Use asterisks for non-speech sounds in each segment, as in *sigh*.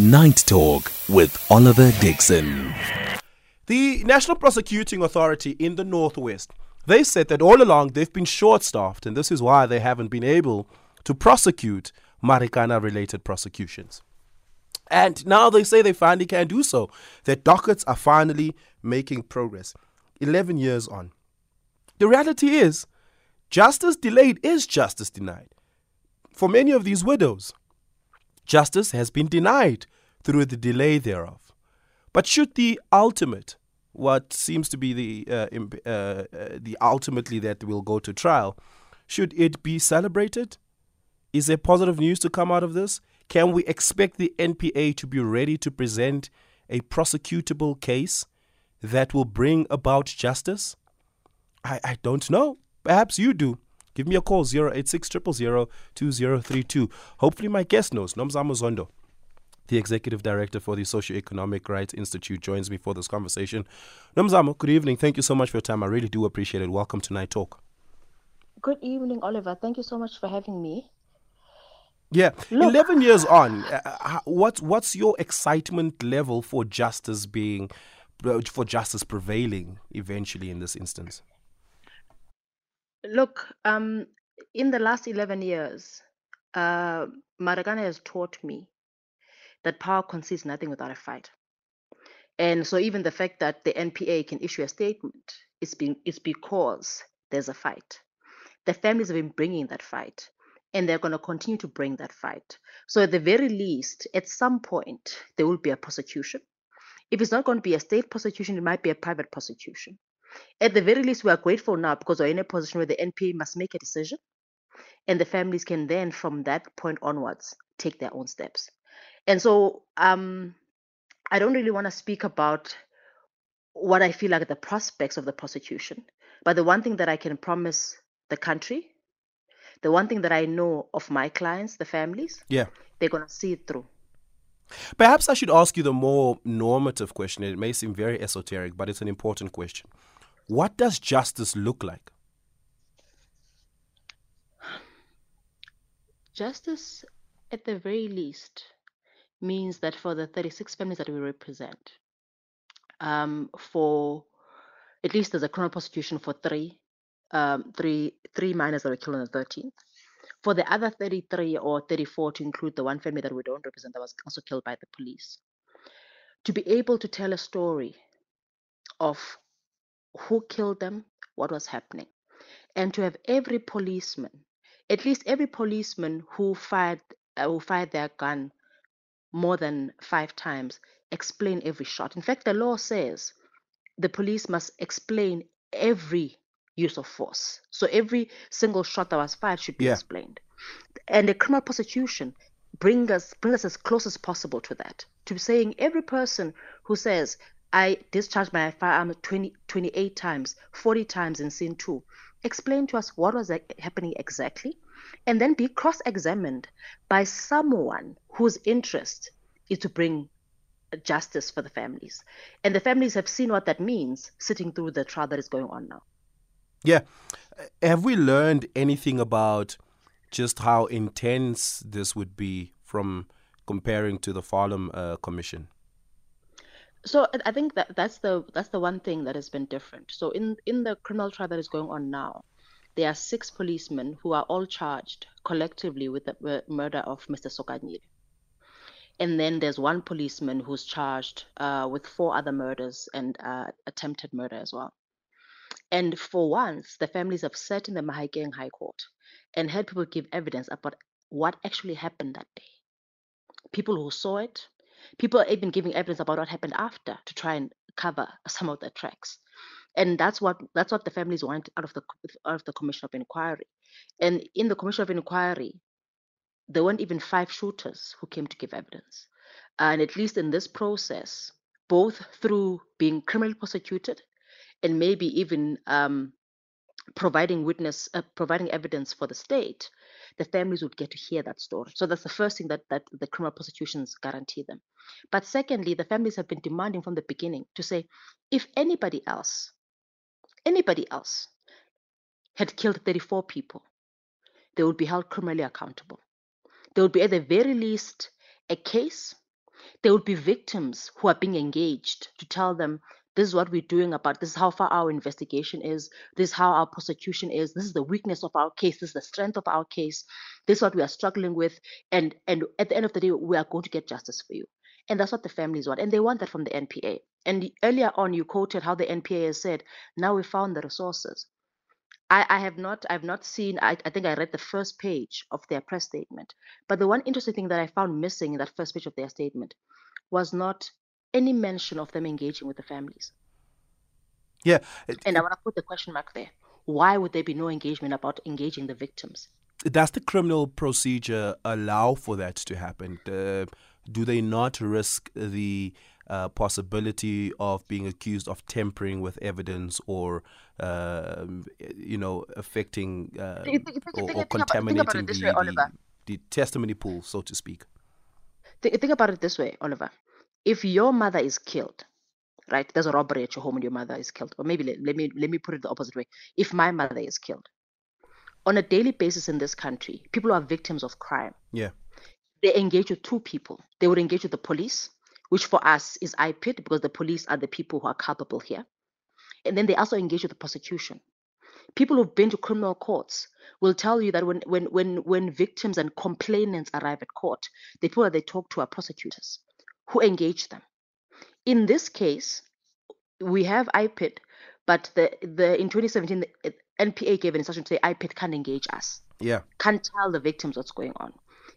Night Talk with Oliver Dickson. The National Prosecuting Authority in the Northwest, they said that all along they've been short-staffed and this is why they haven't been able to prosecute Marikana related prosecutions. And now they say they finally can do so. Their dockets are finally making progress. 11 years on. The reality is, justice delayed is justice denied. For many of these widows, Justice has been denied through the delay thereof. But should the ultimate, what seems to be the uh, uh, uh, the ultimately that will go to trial, should it be celebrated? Is there positive news to come out of this? Can we expect the NPA to be ready to present a prosecutable case that will bring about justice? I, I don't know. Perhaps you do. Give me a call 086 2032. Hopefully, my guest knows. Nomzamo Zondo, the executive director for the Socioeconomic Rights Institute, joins me for this conversation. Nomzamo, good evening. Thank you so much for your time. I really do appreciate it. Welcome to Night Talk. Good evening, Oliver. Thank you so much for having me. Yeah, Look, 11 *sighs* years on, uh, uh what's what's your excitement level for justice being uh, for justice prevailing eventually in this instance? Look, um, in the last 11 years, uh, Marikana has taught me that power concedes nothing without a fight. And so even the fact that the NPA can issue a statement is, being, is because there's a fight. The families have been bringing that fight, and they're going to continue to bring that fight. So at the very least, at some point, there will be a prosecution. If it's not going to be a state prosecution, it might be a private prosecution. At the very least, we are grateful now because we're in a position where the NPA must make a decision, and the families can then, from that point onwards, take their own steps. And so, um, I don't really want to speak about what I feel like the prospects of the prosecution, but the one thing that I can promise the country, the one thing that I know of my clients, the families, yeah, they're gonna see it through. Perhaps I should ask you the more normative question. It may seem very esoteric, but it's an important question. What does justice look like? Justice, at the very least, means that for the 36 families that we represent, um, for at least there's a criminal prosecution for three, um, three, three miners that were killed on the 13th. For the other 33 or 34, to include the one family that we don't represent that was also killed by the police, to be able to tell a story of who killed them, what was happening, and to have every policeman, at least every policeman who fired uh, who fired their gun more than five times, explain every shot. In fact, the law says the police must explain every use of force. So every single shot that was fired should be yeah. explained. And the criminal prosecution bring us bring us as close as possible to that. To saying every person who says I discharged my firearm 20, 28 times, 40 times in scene two. Explain to us what was happening exactly, and then be cross examined by someone whose interest is to bring justice for the families. And the families have seen what that means sitting through the trial that is going on now. Yeah. Have we learned anything about just how intense this would be from comparing to the Farlam uh, Commission? So I think that that's the that's the one thing that has been different. So in in the criminal trial that is going on now, there are six policemen who are all charged collectively with the murder of Mr. Sokanyile. And then there's one policeman who's charged uh, with four other murders and uh, attempted murder as well. And for once, the families have sat in the Mahikeng High Court and had people give evidence about what actually happened that day. People who saw it, people are even giving evidence about what happened after to try and cover some of the tracks. And that's what that's what the families want out of the out of the commission of inquiry. And in the commission of inquiry there weren't even five shooters who came to give evidence. And at least in this process both through being criminally prosecuted and maybe even um, providing witness uh, providing evidence for the state the families would get to hear that story. So that's the first thing that, that the criminal prosecutions guarantee them. But secondly, the families have been demanding from the beginning to say, if anybody else, anybody else had killed 34 people, they would be held criminally accountable. There would be at the very least a case. There would be victims who are being engaged to tell them this is what we're doing about this is how far our investigation is this is how our prosecution is this is the weakness of our case this is the strength of our case this is what we are struggling with and and at the end of the day we are going to get justice for you. And that's what the families want and they want that from the npa and earlier on you quoted how the npa has said now we found the resources. I, I have not I've not seen I, I think I read the first page of their press statement. But the one interesting thing that I found missing in that first page of their statement was not any mention of them engaging with the families. Yeah. and I want to put the question mark there. Why would there be no engagement about engaging the victims? Does the criminal procedure allow for that to happen? Uh, do they not risk the uh, possibility of being accused of tampering with evidence or, uh, you know, affecting think, or, or contaminating the, way, the, the, testimony pool, so to speak? think about it this way, Oliver if your mother is killed, right? There's a robbery at your home and your mother is killed. Or maybe let, let me let me put it the opposite way. If my mother is killed, on a daily basis in this country, people are victims of crime. Yeah. They engage with two people. They would engage with the police, which for us is IPID because the police are the people who are culpable here. And then they also engage with the prosecution. People who've been to criminal courts will tell you that when when when when victims and complainants arrive at court, the people that they talk to are prosecutors who engage them. In this case, we have IPID, but the, the in 2017, the NPA gave an instruction to say IPID can't engage us. Yeah. Can't tell the victims what's going on.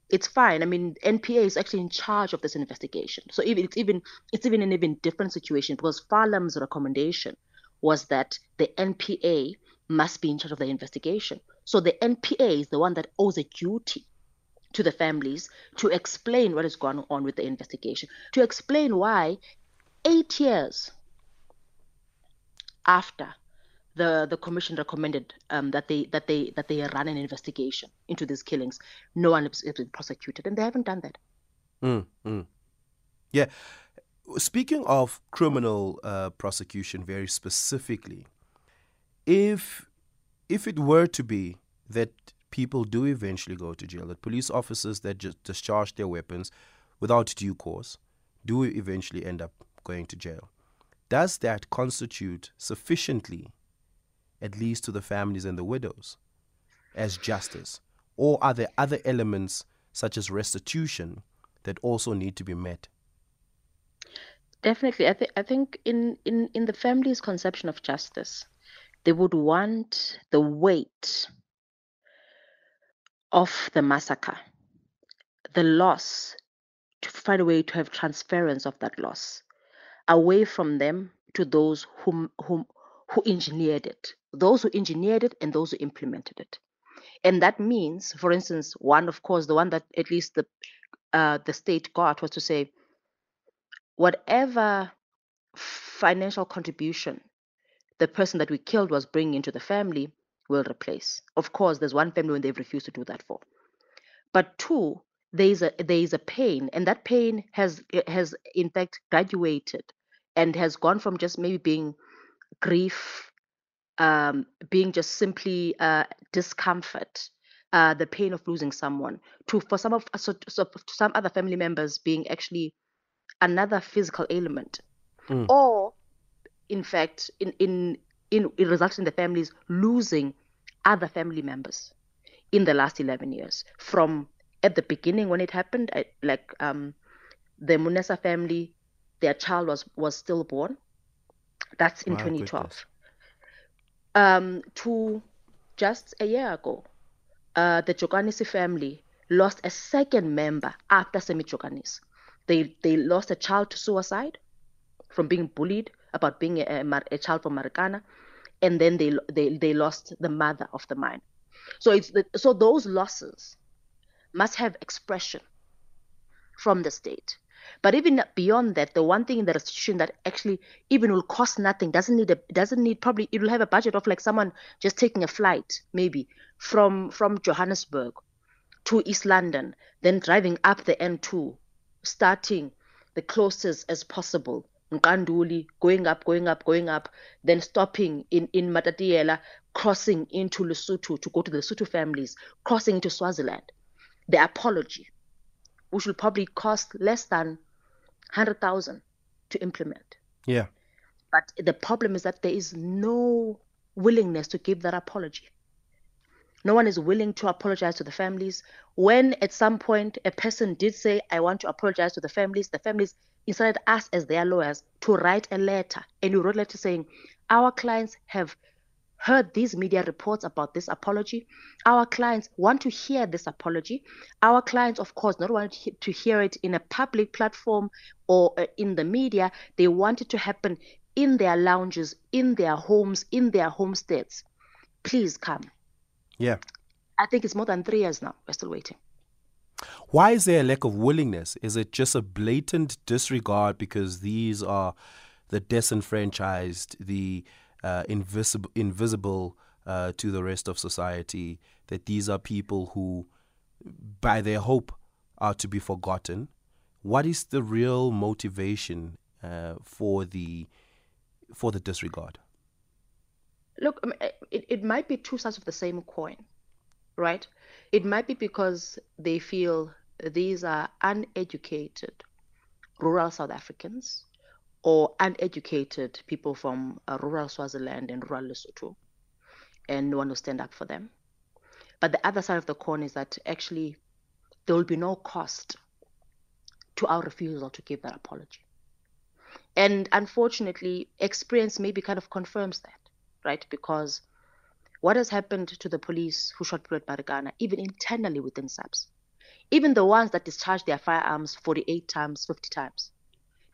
It's fine. I mean, NPA is actually in charge of this investigation. So even it's even it's even an even different situation because Farlam's recommendation was that the NPA must be in charge of the investigation. So the NPA is the one that owes a duty to the families to explain what is going on with the investigation, to explain why eight years after the the commission recommended um, that they that they that they run an investigation into these killings, no one has been prosecuted, and they haven't done that. Mm, mm. Yeah. Speaking of criminal uh, prosecution, very specifically, if if it were to be that people do eventually go to jail, that police officers that just discharge their weapons without due cause do eventually end up going to jail. Does that constitute sufficiently, at least to the families and the widows, as justice? Or are there other elements, such as restitution, that also need to be met? Definitely. I, th- I think in, in, in the family's conception of justice, they would want the weight of the massacre, the loss, to find a way to have transference of that loss away from them to those whom, whom, who engineered it, those who engineered it and those who implemented it. And that means, for instance, one, of course, the one that at least the uh, the state got was to say, whatever financial contribution the person that we killed was bringing into the family, will replace. Of course, there's one family when they've refused to do that for. But two, there is a there is a pain, and that pain has has in fact graduated and has gone from just maybe being grief, um, being just simply uh, discomfort, uh, the pain of losing someone, to for some of so, so some other family members being actually another physical ailment, mm. or in fact in in in, it resulted in the families losing other family members in the last 11 years. From at the beginning when it happened I, like um, the munesa family their child was was stillborn. That's in wow, 2012 um, to just a year ago uh, the Jokanisi family lost a second member after Semi Jokanisi. They they lost a child to suicide from being bullied about being a, a, child from Marikana, and then they they they lost the mother of the mine. So it's the, so those losses must have expression from the state. But even beyond that, the one thing in the restitution that actually even will cost nothing doesn't need a doesn't need probably it will have a budget of like someone just taking a flight maybe from from Johannesburg to East London, then driving up the N2, starting the closest as possible Nkanduli, going up, going up, going up, then stopping in, in Matatiele, crossing into Lesotho to go to the Lesotho families, crossing into Swaziland. The apology, which will probably cost less than 100,000 to implement. Yeah. But the problem is that there is no willingness to give that apology. No one is willing to apologize to the families. When at some point a person did say, I want to apologize to the families, the families instead us as their lawyers to write a letter. And you wrote a letter saying, Our clients have heard these media reports about this apology. Our clients want to hear this apology. Our clients, of course, not want to hear it in a public platform or uh, in the media. They want it to happen in their lounges, in their homes, in their homesteads. Please come. Yeah. I think it's more than three years now. We're still waiting. Why is there a lack of willingness? Is it just a blatant disregard because these are the disenfranchised, the uh, invisible, invisible uh, to the rest of society, that these are people who, by their hope, are to be forgotten? What is the real motivation uh, for the for the disregard? Look, it, it might be two sides of the same coin, right? It might be because they feel these are uneducated rural South Africans or uneducated people from uh, rural Swaziland and rural Lesotho and no one will stand up for them. But the other side of the coin is that actually there will be no cost to our refusal to give that apology. And unfortunately, experience maybe kind of confirms that, right? Because what has happened to the police who shot Pruitt Marikana, even internally within SAPS, even the ones that discharged their firearms 48 times, 50 times,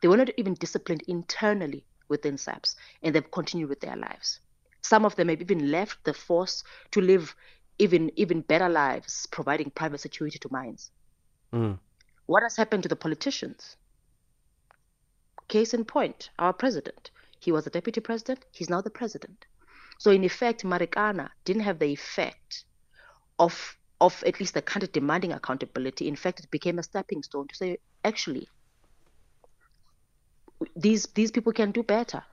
they were not even disciplined internally within SAPS, and they've continued with their lives. Some of them have even left the force to live even even better lives, providing private security to mines. Mm. What has happened to the politicians? Case in point, our president. He was the deputy president, he's now the president. So in effect, Marikana didn't have the effect of of at least the country demanding accountability. In fact, it became a stepping stone to say, actually, these these people can do better.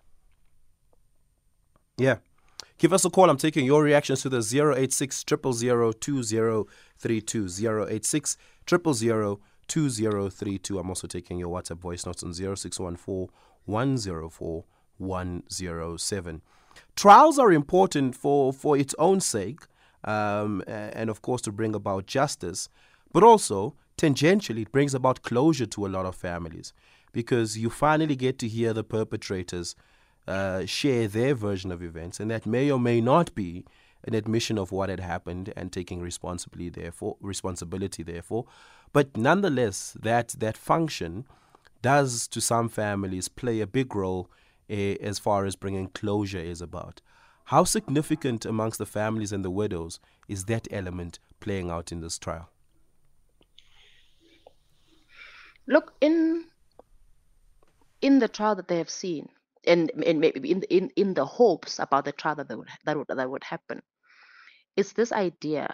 Yeah. Give us a call. I'm taking your reactions to the 086 000 086 000 I'm also taking your WhatsApp voice notes on 0614 104 107. Trials are important for, for its own sake, um, and of course to bring about justice, but also tangentially it brings about closure to a lot of families because you finally get to hear the perpetrators uh, share their version of events, and that may or may not be an admission of what had happened and taking responsibility therefore responsibility therefore but nonetheless that that function does to some families play a big role Eh, as far as bringing closure is about. How significant amongst the families and the widows is that element playing out in this trial? Look, in in the trial that they have seen, and, and maybe in, in in the hopes about the trial that would that would that would happen, it's this idea,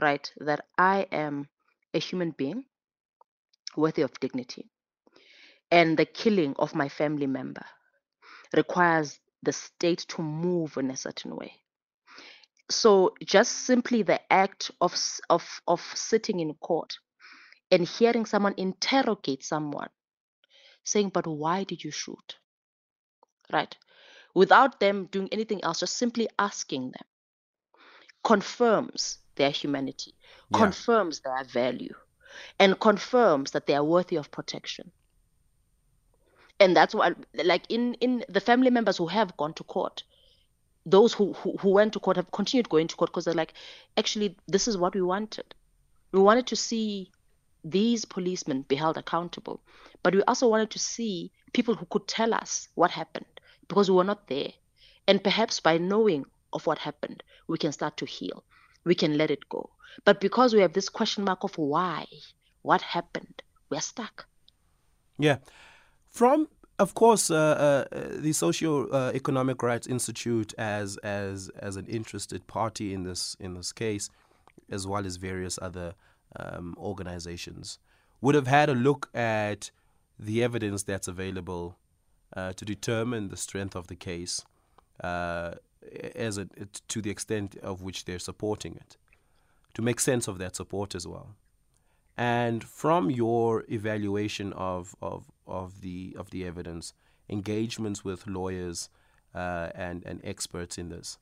right, that I am a human being worthy of dignity, and the killing of my family member requires the state to move in a certain way. So just simply the act of, of, of sitting in court and hearing someone interrogate someone, saying, But why did you shoot? Right? Without them doing anything else, just simply asking them confirms their humanity, yeah. confirms their value, and confirms that they are worthy of protection and that's why like in in the family members who have gone to court those who, who, who went to court have continued going to court because they're like actually this is what we wanted. We wanted to see these policemen be held accountable but we also wanted to see people who could tell us what happened because we were not there. And perhaps by knowing of what happened we can start to heal. We can let it go. But because we have this question mark of why what happened we're stuck. Yeah. From of course, uh, uh, the Socio-Economic Rights Institute, as as as an interested party in this in this case, as well as various other um, organizations, would have had a look at the evidence that's available uh, to determine the strength of the case, uh, as a, to the extent of which they're supporting it, to make sense of that support as well. And from your evaluation of, of, of the of the evidence, engagements with lawyers uh, and, and experts in this,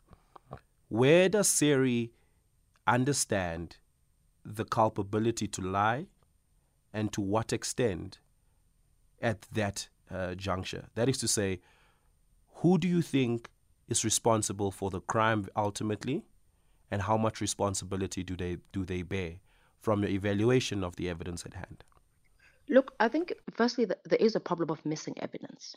where does SERI understand the culpability to lie and to what extent at that uh, juncture? That is to say, who do you think is responsible for the crime ultimately, and how much responsibility do they do they bear from your evaluation of the evidence at hand? Look, I think firstly that there is a problem of missing evidence,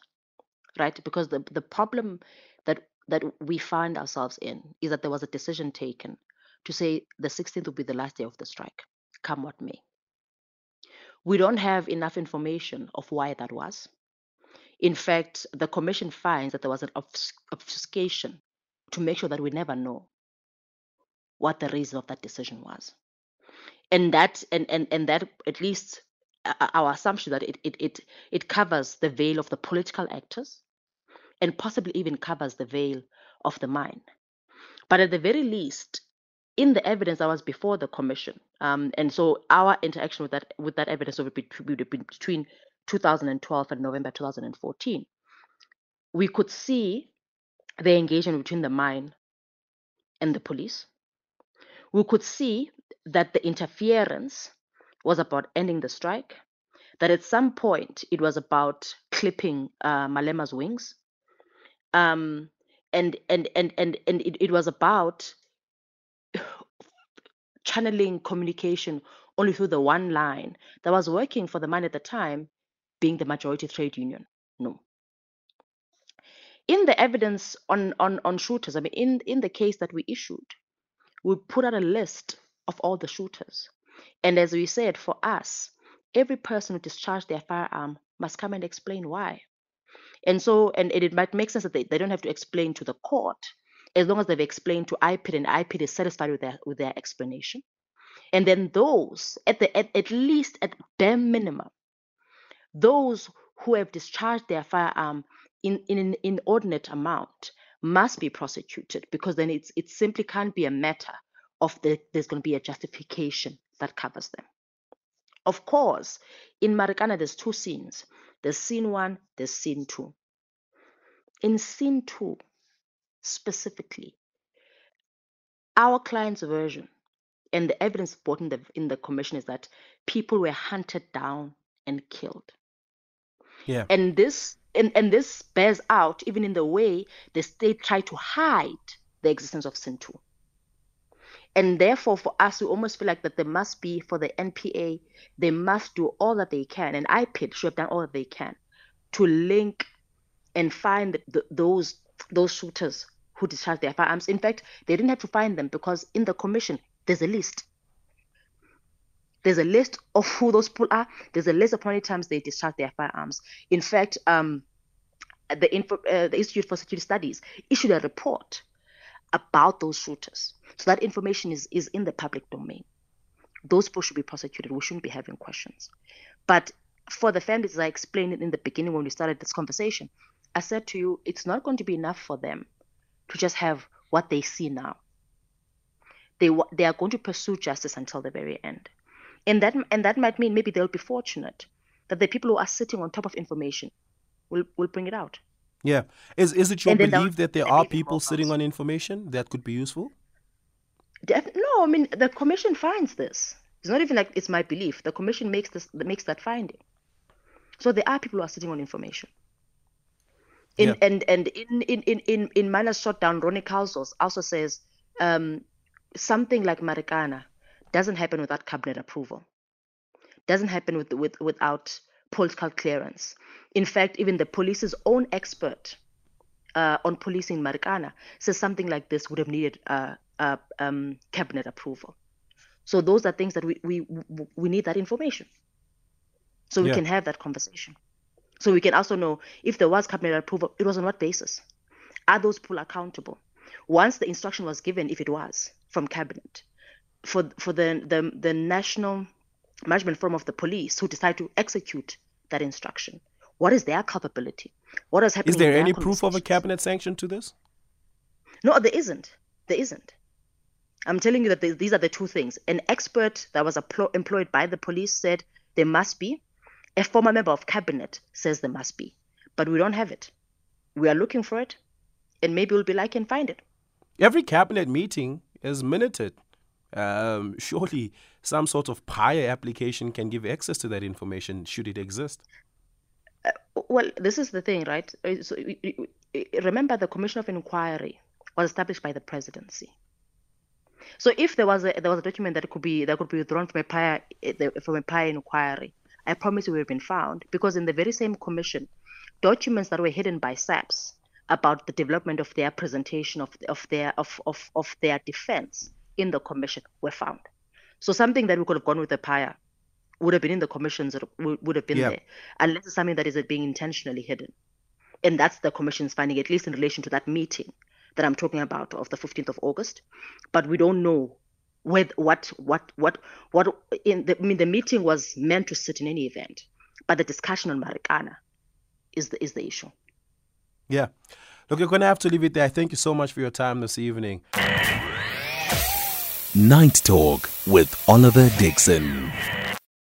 right? Because the the problem that that we find ourselves in is that there was a decision taken to say the 16th will be the last day of the strike, come what may. We don't have enough information of why that was. In fact, the commission finds that there was an obfuscation to make sure that we never know what the reason of that decision was. And that and and, and that at least our assumption that it, it it it covers the veil of the political actors and possibly even covers the veil of the mine. But at the very least, in the evidence that was before the commission, um, and so our interaction with that with that evidence would be between 2012 and November 2014, we could see the engagement between the mine and the police. We could see that the interference was about ending the strike, that at some point it was about clipping uh, Malema's wings, um, and and and and and it, it was about *sighs* channeling communication only through the one line that was working for the man at the time being the majority trade union. No. In the evidence on, on, on shooters, I mean, in, in the case that we issued, we put out a list of all the shooters. And as we said, for us, every person who discharged their firearm must come and explain why. And so, and, and it might make sense that they, they don't have to explain to the court as long as they've explained to IPID and IPID is satisfied with their with their explanation. And then those at the at, at least at bare minimum, those who have discharged their firearm in, in an inordinate amount must be prosecuted because then it's it simply can't be a matter of the, there's going to be a justification that covers them. Of course, in Marikana, there's two scenes. There's scene one, there's scene two. In scene two, specifically, our client's version and the evidence brought in the, in the commission is that people were hunted down and killed. Yeah. And this and, and this bears out even in the way the state tried to hide the existence of scene two. And therefore, for us, we almost feel like that there must be, for the NPA, they must do all that they can, and IPID should have done all that they can to link and find the, those those shooters who discharged their firearms. In fact, they didn't have to find them because in the commission, there's a list. There's a list of who those people are. There's a list of how many times they discharged their firearms. In fact, um, the, Info, uh, the Institute for Security Studies issued a report about those shooters. So that information is, is in the public domain. Those people should be prosecuted. We shouldn't be having questions. But for the families, as I explained it in the beginning when we started this conversation, I said to you, it's not going to be enough for them to just have what they see now. They, they are going to pursue justice until the very end. And that, and that might mean maybe they'll be fortunate that the people who are sitting on top of information will, will bring it out. Yeah. Is, is it your belief that there are people sitting on information that could be useful? Def- no, I mean, the commission finds this. It's not even like it's my belief. The commission makes this makes that finding. So there are people who are sitting on information. In, yeah. And and in in in in, in Miners Shot Down, Ronnie Kasrils also says um, something like Marikana doesn't happen without cabinet approval. Doesn't happen with, with without political clearance. In fact, even the police's own expert uh, on policing Marikana says something like this would have needed uh, uh, um, cabinet approval. So those are things that we we we need that information, so we yeah. can have that conversation. So we can also know if there was cabinet approval, it was on what basis? Are those people accountable? Once the instruction was given, if it was from cabinet, for for the the, the national management forum of the police who decide to execute that instruction, what is their culpability? What is happening? Is there any proof of a cabinet sanction to this? No, there isn't. There isn't. I'm telling you that th- these are the two things. An expert that was applo- employed by the police said there must be. A former member of cabinet says there must be. But we don't have it. We are looking for it, and maybe we'll be like and find it. Every cabinet meeting is minuted. Um, *laughs* surely some sort of PAIA application can give access to that information should it exist. Uh, well, this is the thing, right? Uh, so, remember, the Commission of Inquiry was established by the presidency. So if there was a there was a document that could be that could be withdrawn from a prior eh, from a prior inquiry, I promise it would have been found. Because in the very same commission, documents that were hidden by SAPS about the development of their presentation of of their of of, of their defense in the commission were found. So something that we could have gone with a prior would have been in the commissions would have been there unless it's something that is being intentionally hidden. And that's the commission's finding at least in relation to that meeting that I'm talking about of the 15th of August, but we don't know with what what what what in the I mean the meeting was meant to sit in any event, but the discussion on Marikana is the is the issue. Yeah. Look, you're going to have to leave it there. Thank you so much for your time this evening. Night Talk with Oliver Dickson.